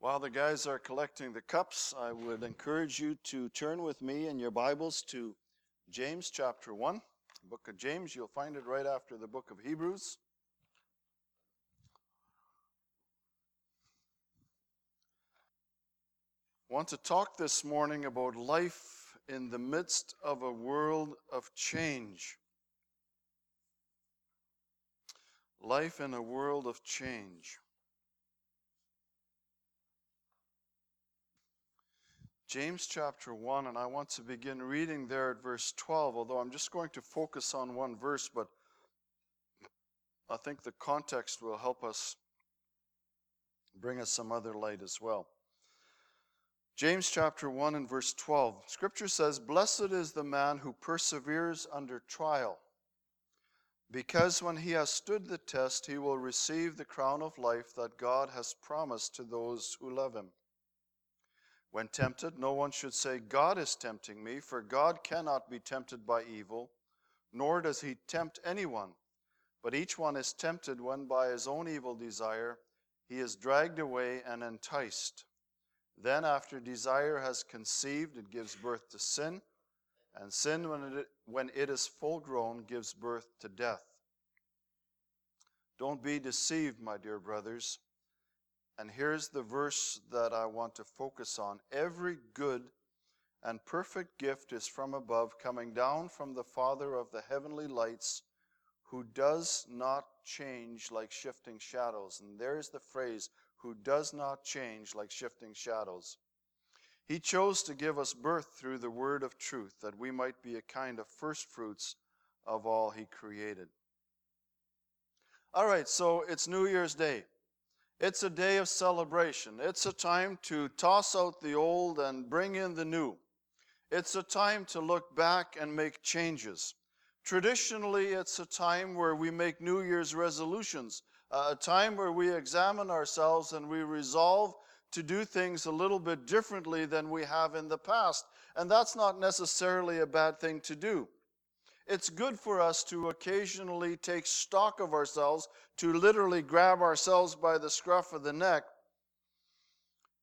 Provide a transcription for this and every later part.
While the guys are collecting the cups, I would encourage you to turn with me in your Bibles to James chapter 1. book of James, you'll find it right after the book of Hebrews. I want to talk this morning about life in the midst of a world of change. Life in a world of change. James chapter 1, and I want to begin reading there at verse 12, although I'm just going to focus on one verse, but I think the context will help us bring us some other light as well. James chapter 1 and verse 12. Scripture says, Blessed is the man who perseveres under trial, because when he has stood the test, he will receive the crown of life that God has promised to those who love him. When tempted, no one should say, God is tempting me, for God cannot be tempted by evil, nor does he tempt anyone. But each one is tempted when by his own evil desire he is dragged away and enticed. Then, after desire has conceived, it gives birth to sin, and sin, when it, when it is full grown, gives birth to death. Don't be deceived, my dear brothers. And here's the verse that I want to focus on. Every good and perfect gift is from above, coming down from the Father of the heavenly lights, who does not change like shifting shadows. And there's the phrase, who does not change like shifting shadows. He chose to give us birth through the word of truth, that we might be a kind of firstfruits of all he created. All right, so it's New Year's Day. It's a day of celebration. It's a time to toss out the old and bring in the new. It's a time to look back and make changes. Traditionally, it's a time where we make New Year's resolutions, a time where we examine ourselves and we resolve to do things a little bit differently than we have in the past. And that's not necessarily a bad thing to do. It's good for us to occasionally take stock of ourselves, to literally grab ourselves by the scruff of the neck,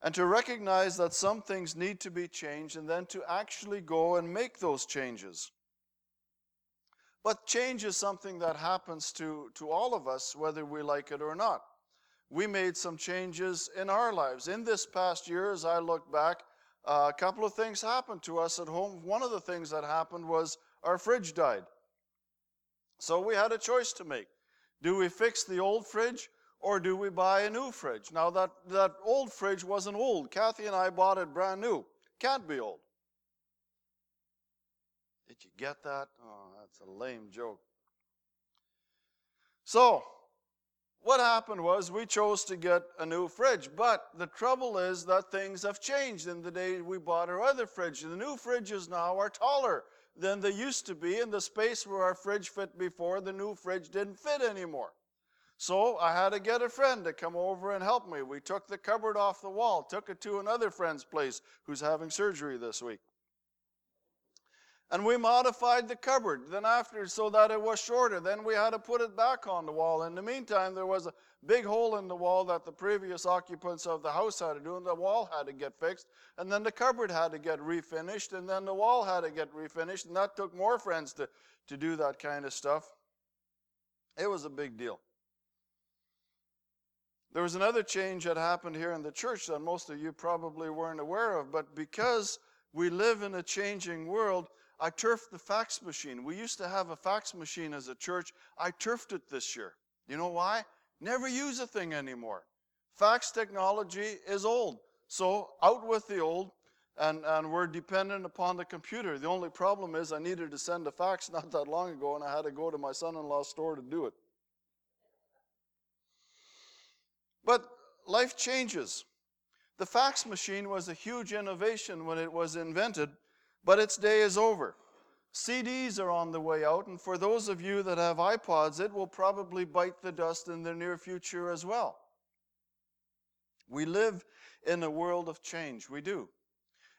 and to recognize that some things need to be changed, and then to actually go and make those changes. But change is something that happens to, to all of us, whether we like it or not. We made some changes in our lives. In this past year, as I look back, uh, a couple of things happened to us at home. One of the things that happened was our fridge died. So we had a choice to make. Do we fix the old fridge or do we buy a new fridge? Now, that, that old fridge wasn't old. Kathy and I bought it brand new. Can't be old. Did you get that? Oh, that's a lame joke. So, what happened was we chose to get a new fridge, but the trouble is that things have changed in the day we bought our other fridge. The new fridges now are taller than they used to be, and the space where our fridge fit before, the new fridge didn't fit anymore. So I had to get a friend to come over and help me. We took the cupboard off the wall, took it to another friend's place who's having surgery this week. And we modified the cupboard then after so that it was shorter. Then we had to put it back on the wall. In the meantime, there was a big hole in the wall that the previous occupants of the house had to do, and the wall had to get fixed. And then the cupboard had to get refinished, and then the wall had to get refinished, and that took more friends to, to do that kind of stuff. It was a big deal. There was another change that happened here in the church that most of you probably weren't aware of, but because we live in a changing world, I turfed the fax machine. We used to have a fax machine as a church. I turfed it this year. You know why? Never use a thing anymore. Fax technology is old. So out with the old, and, and we're dependent upon the computer. The only problem is I needed to send a fax not that long ago, and I had to go to my son in law's store to do it. But life changes. The fax machine was a huge innovation when it was invented but its day is over. CDs are on the way out, and for those of you that have iPods, it will probably bite the dust in the near future as well. We live in a world of change. We do.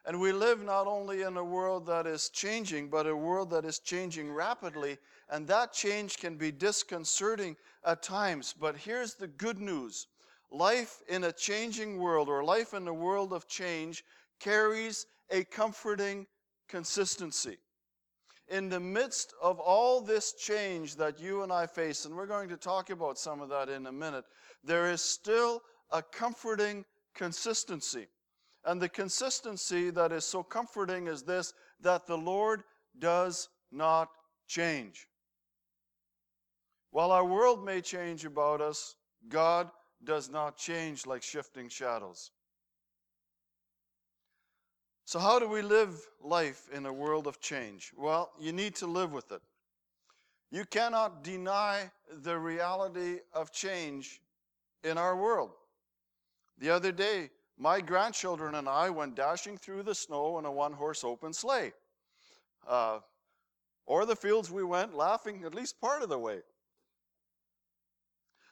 And we live not only in a world that is changing, but a world that is changing rapidly, and that change can be disconcerting at times. But here's the good news life in a changing world or life in a world of change carries a comforting consistency. In the midst of all this change that you and I face, and we're going to talk about some of that in a minute, there is still a comforting consistency. And the consistency that is so comforting is this that the Lord does not change. While our world may change about us, God does not change like shifting shadows. So, how do we live life in a world of change? Well, you need to live with it. You cannot deny the reality of change in our world. The other day, my grandchildren and I went dashing through the snow in a one horse open sleigh. Uh, or the fields we went laughing at least part of the way.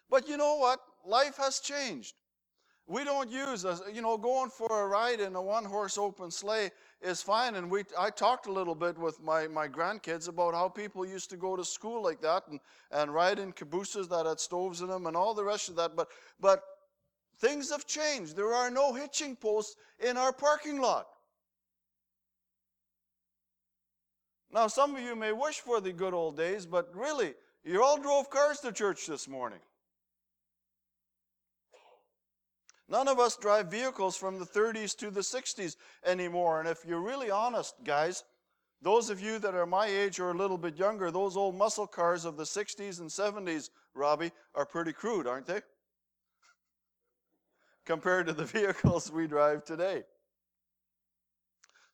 But you know what? Life has changed. We don't use, a, you know, going for a ride in a one horse open sleigh is fine. And we, I talked a little bit with my, my grandkids about how people used to go to school like that and, and ride in cabooses that had stoves in them and all the rest of that. But, but things have changed. There are no hitching posts in our parking lot. Now, some of you may wish for the good old days, but really, you all drove cars to church this morning. None of us drive vehicles from the 30s to the 60s anymore. And if you're really honest, guys, those of you that are my age or a little bit younger, those old muscle cars of the 60s and 70s, Robbie, are pretty crude, aren't they? Compared to the vehicles we drive today.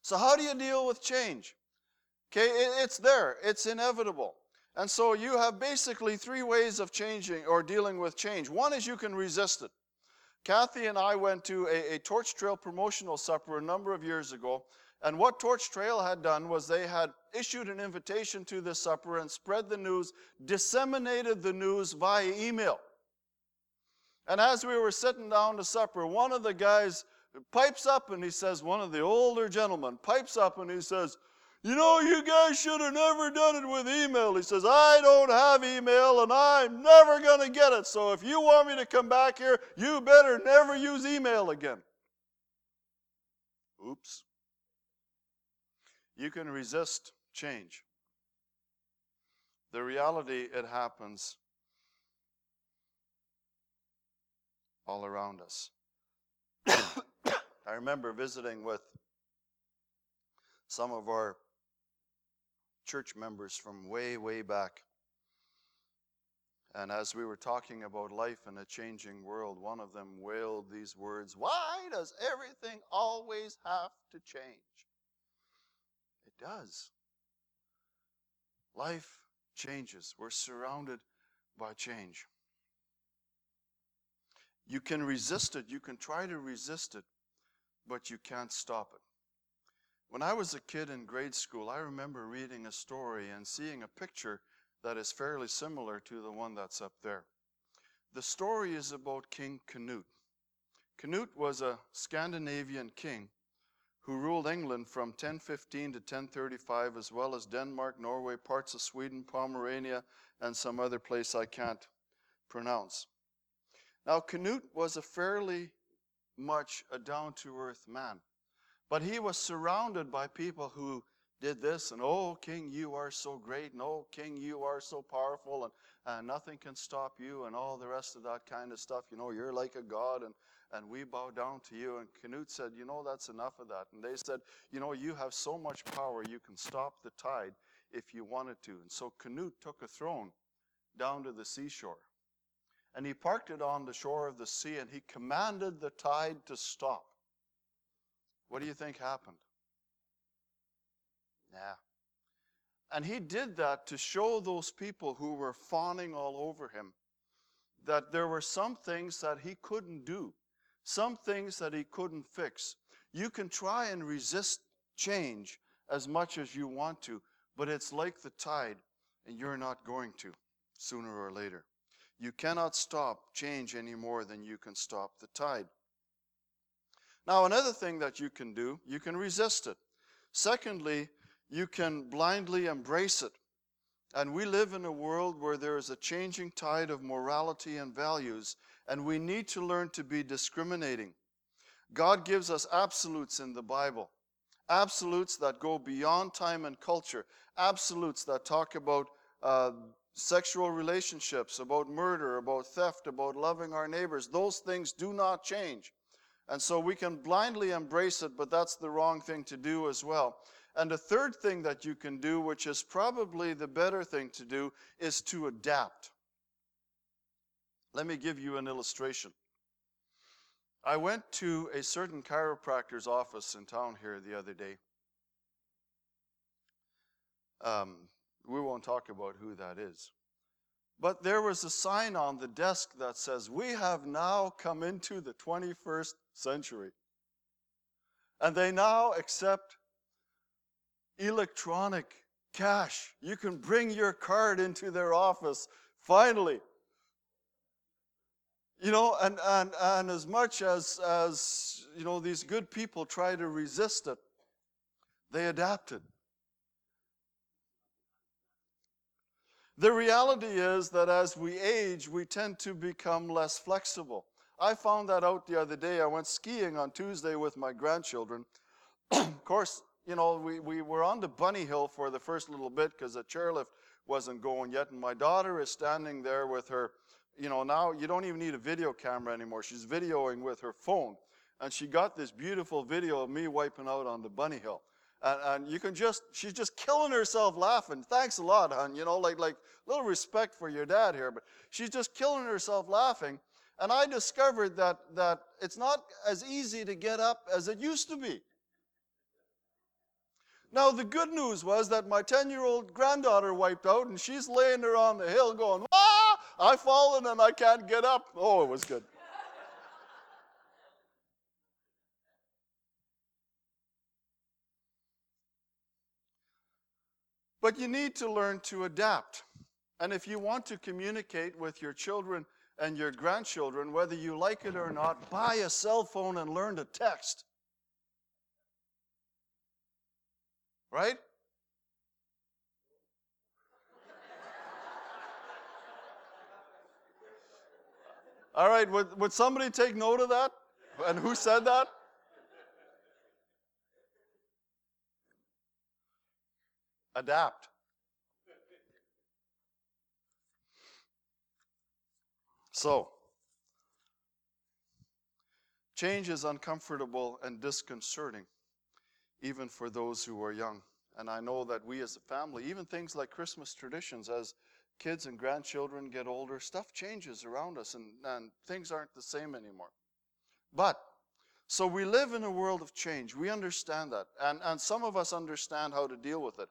So, how do you deal with change? Okay, it's there, it's inevitable. And so you have basically three ways of changing or dealing with change. One is you can resist it. Kathy and I went to a, a, Torch Trail promotional supper a number of years ago. And what Torch Trail had done was they had issued an invitation to this supper and spread the news, disseminated the news via email. And as we were sitting down to supper, one of the guys pipes up and he says, one of the older gentlemen pipes up and he says, you know, you guys should have never done it with email. He says, I don't have email and I'm never going to get it. So if you want me to come back here, you better never use email again. Oops. You can resist change. The reality, it happens all around us. I remember visiting with some of our church members from way, way back. And as we were talking about life in a changing world, one of them wailed these words Why does everything always have to change? It does. Life changes. We're surrounded by change. You can resist it, you can try to resist it, but you can't stop it. When I was a kid in grade school, I remember reading a story and seeing a picture that is fairly similar to the one that's up there. The story is about King Canute. Canute was a Scandinavian king who ruled England from 1015 to 1035, as well as Denmark, Norway, parts of Sweden, Pomerania, and some other place I can't pronounce. Now, Canute was a fairly much a down to earth man. But he was surrounded by people who did this, and oh, King, you are so great, and oh, King, you are so powerful, and, and nothing can stop you, and all the rest of that kind of stuff. You know, you're like a god, and, and we bow down to you. And Canute said, You know, that's enough of that. And they said, You know, you have so much power, you can stop the tide if you wanted to. And so Canute took a throne down to the seashore. And he parked it on the shore of the sea, and he commanded the tide to stop. What do you think happened? Yeah. And he did that to show those people who were fawning all over him that there were some things that he couldn't do, some things that he couldn't fix. You can try and resist change as much as you want to, but it's like the tide, and you're not going to sooner or later. You cannot stop change any more than you can stop the tide. Now, another thing that you can do, you can resist it. Secondly, you can blindly embrace it. And we live in a world where there is a changing tide of morality and values, and we need to learn to be discriminating. God gives us absolutes in the Bible, absolutes that go beyond time and culture, absolutes that talk about uh, sexual relationships, about murder, about theft, about loving our neighbors. Those things do not change. And so we can blindly embrace it, but that's the wrong thing to do as well. And the third thing that you can do, which is probably the better thing to do, is to adapt. Let me give you an illustration. I went to a certain chiropractor's office in town here the other day. Um, we won't talk about who that is. But there was a sign on the desk that says, We have now come into the 21st century. And they now accept electronic cash. You can bring your card into their office, finally. You know, and, and, and as much as, as, you know, these good people try to resist it, they adapted. The reality is that as we age, we tend to become less flexible. I found that out the other day. I went skiing on Tuesday with my grandchildren. of course, you know, we, we were on the bunny hill for the first little bit because the chairlift wasn't going yet. And my daughter is standing there with her, you know, now you don't even need a video camera anymore. She's videoing with her phone. And she got this beautiful video of me wiping out on the bunny hill. And, and you can just, she's just killing herself laughing. Thanks a lot, hon. You know, like, like little respect for your dad here. But she's just killing herself laughing. And I discovered that, that it's not as easy to get up as it used to be. Now, the good news was that my 10 year old granddaughter wiped out, and she's laying there on the hill going, Ah, I've fallen and I can't get up. Oh, it was good. but you need to learn to adapt. And if you want to communicate with your children and your grandchildren, whether you like it or not, buy a cell phone and learn to text. Right? All right, would, would somebody take note of that? And who said that? Adapt. So, change is uncomfortable and disconcerting even for those who are young. And I know that we as a family, even things like Christmas traditions, as kids and grandchildren get older, stuff changes around us and, and things aren't the same anymore. But, so we live in a world of change. We understand that. And, and some of us understand how to deal with it.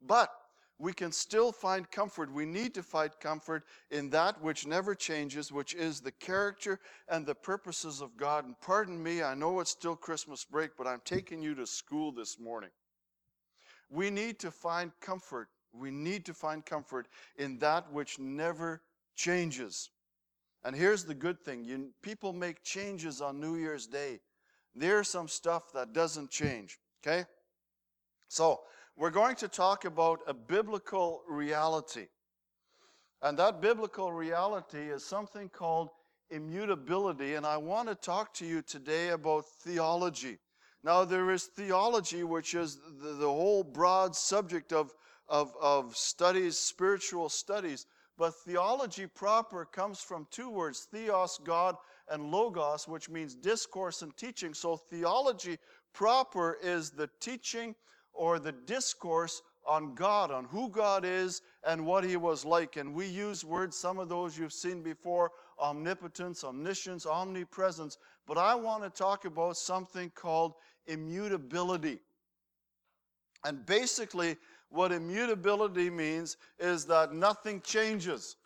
But we can still find comfort. We need to find comfort in that which never changes, which is the character and the purposes of God. And pardon me, I know it's still Christmas break, but I'm taking you to school this morning. We need to find comfort. We need to find comfort in that which never changes. And here's the good thing you, people make changes on New Year's Day. There's some stuff that doesn't change. Okay? So, we're going to talk about a biblical reality. And that biblical reality is something called immutability. And I want to talk to you today about theology. Now, there is theology, which is the, the whole broad subject of, of, of studies, spiritual studies. But theology proper comes from two words theos, God, and logos, which means discourse and teaching. So, theology proper is the teaching or the discourse on God, on who God is and what He was like. And we use words, some of those you've seen before omnipotence, omniscience, omnipresence. But I want to talk about something called immutability. And basically, what immutability means is that nothing changes.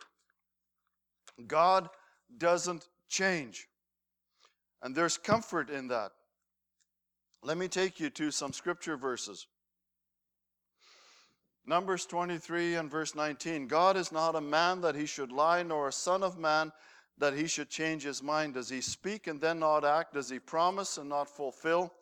God doesn't change. And there's comfort in that. Let me take you to some scripture verses. Numbers 23 and verse 19 God is not a man that he should lie, nor a son of man that he should change his mind. Does he speak and then not act? Does he promise and not fulfill?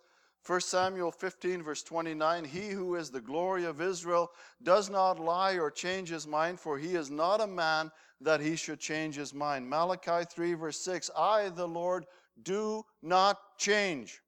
1 Samuel 15, verse 29 He who is the glory of Israel does not lie or change his mind, for he is not a man that he should change his mind. Malachi 3, verse 6 I, the Lord, do not change.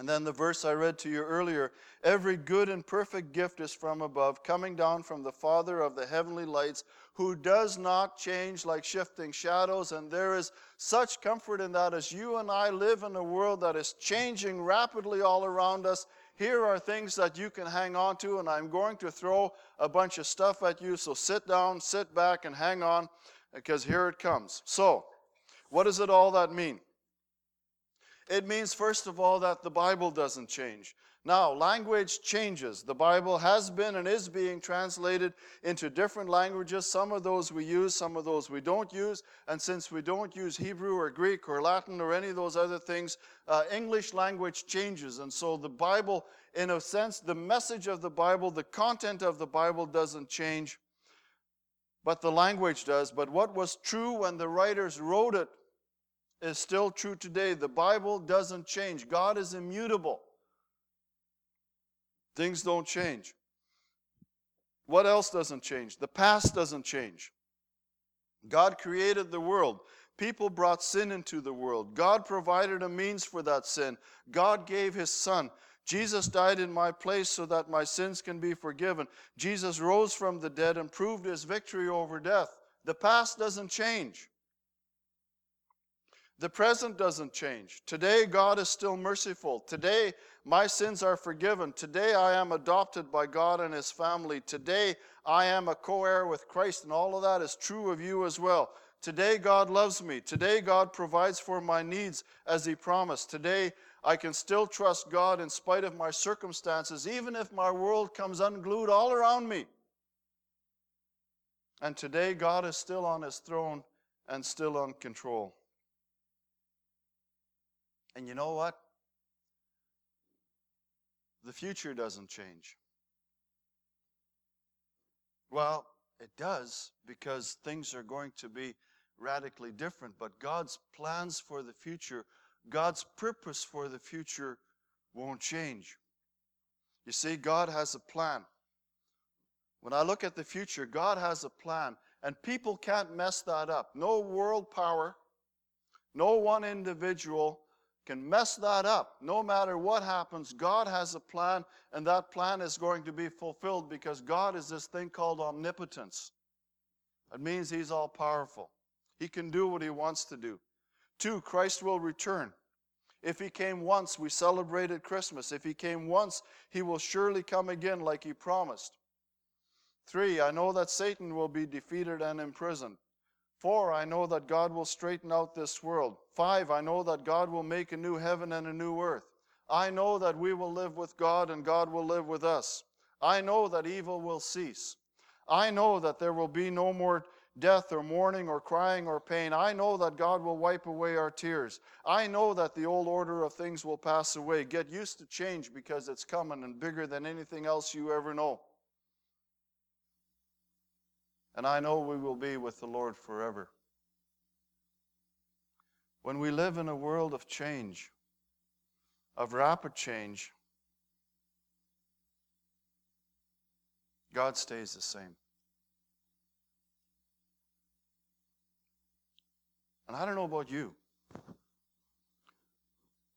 And then the verse I read to you earlier every good and perfect gift is from above, coming down from the Father of the heavenly lights, who does not change like shifting shadows. And there is such comfort in that as you and I live in a world that is changing rapidly all around us. Here are things that you can hang on to, and I'm going to throw a bunch of stuff at you. So sit down, sit back, and hang on, because here it comes. So, what does it all that mean? It means, first of all, that the Bible doesn't change. Now, language changes. The Bible has been and is being translated into different languages. Some of those we use, some of those we don't use. And since we don't use Hebrew or Greek or Latin or any of those other things, uh, English language changes. And so the Bible, in a sense, the message of the Bible, the content of the Bible doesn't change, but the language does. But what was true when the writers wrote it is still true today. The Bible doesn't change, God is immutable. Things don't change. What else doesn't change? The past doesn't change. God created the world. People brought sin into the world. God provided a means for that sin. God gave his son. Jesus died in my place so that my sins can be forgiven. Jesus rose from the dead and proved his victory over death. The past doesn't change. The present doesn't change. Today, God is still merciful. Today, my sins are forgiven. Today, I am adopted by God and His family. Today, I am a co heir with Christ, and all of that is true of you as well. Today, God loves me. Today, God provides for my needs as He promised. Today, I can still trust God in spite of my circumstances, even if my world comes unglued all around me. And today, God is still on His throne and still on control. And you know what? The future doesn't change. Well, it does because things are going to be radically different, but God's plans for the future, God's purpose for the future won't change. You see, God has a plan. When I look at the future, God has a plan, and people can't mess that up. No world power, no one individual can mess that up. No matter what happens, God has a plan, and that plan is going to be fulfilled because God is this thing called omnipotence. That means He's all powerful. He can do what He wants to do. Two, Christ will return. If He came once, we celebrated Christmas. If He came once, He will surely come again like He promised. Three, I know that Satan will be defeated and imprisoned. Four, I know that God will straighten out this world. Five, I know that God will make a new heaven and a new earth. I know that we will live with God and God will live with us. I know that evil will cease. I know that there will be no more death or mourning or crying or pain. I know that God will wipe away our tears. I know that the old order of things will pass away. Get used to change because it's coming and bigger than anything else you ever know. And I know we will be with the Lord forever. When we live in a world of change, of rapid change, God stays the same. And I don't know about you,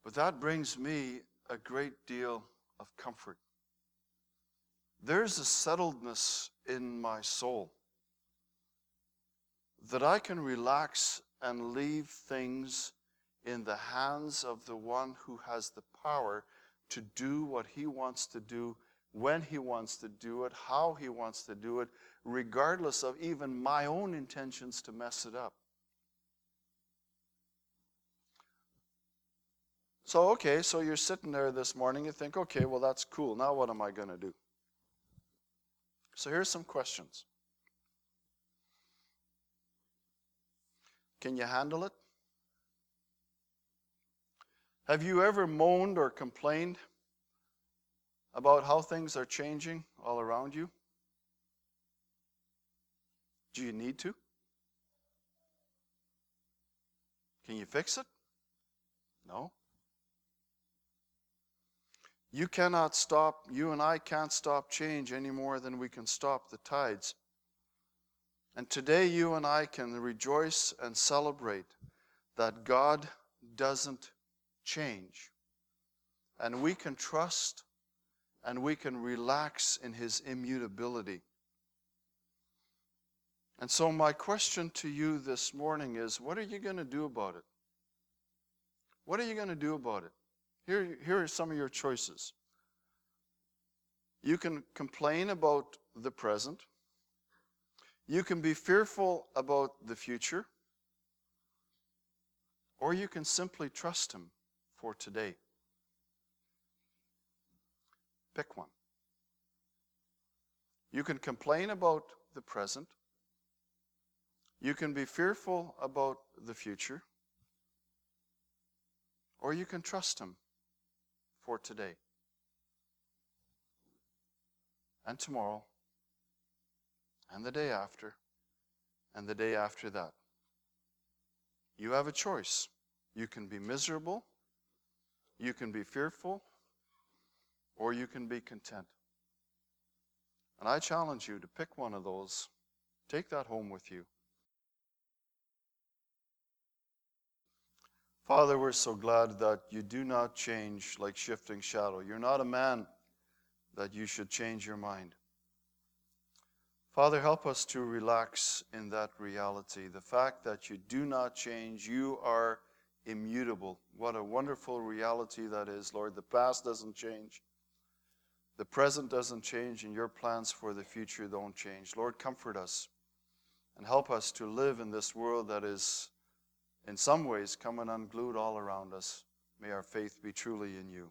but that brings me a great deal of comfort. There's a settledness in my soul that I can relax and leave things in the hands of the one who has the power to do what he wants to do, when he wants to do it, how he wants to do it, regardless of even my own intentions to mess it up. So, okay, so you're sitting there this morning, you think, okay, well, that's cool. Now what am I going to do? So here's some questions. Can you handle it? Have you ever moaned or complained about how things are changing all around you? Do you need to? Can you fix it? No. You cannot stop, you and I can't stop change any more than we can stop the tides. And today, you and I can rejoice and celebrate that God doesn't change. And we can trust and we can relax in His immutability. And so, my question to you this morning is what are you going to do about it? What are you going to do about it? Here, here are some of your choices. You can complain about the present. You can be fearful about the future. Or you can simply trust Him for today. Pick one. You can complain about the present. You can be fearful about the future. Or you can trust Him for today and tomorrow and the day after and the day after that. You have a choice. You can be miserable, you can be fearful, or you can be content. And I challenge you to pick one of those, take that home with you. Father, we're so glad that you do not change like shifting shadow. You're not a man that you should change your mind. Father, help us to relax in that reality. The fact that you do not change, you are immutable. What a wonderful reality that is, Lord. The past doesn't change, the present doesn't change, and your plans for the future don't change. Lord, comfort us and help us to live in this world that is, in some ways, coming unglued all around us. May our faith be truly in you.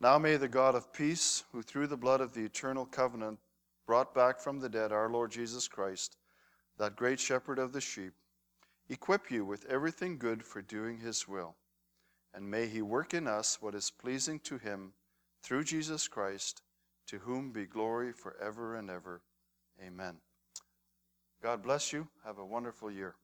Now may the God of peace, who through the blood of the eternal covenant brought back from the dead our Lord Jesus Christ, that great shepherd of the sheep, equip you with everything good for doing his will. And may he work in us what is pleasing to him through Jesus Christ, to whom be glory forever and ever. Amen. God bless you. Have a wonderful year.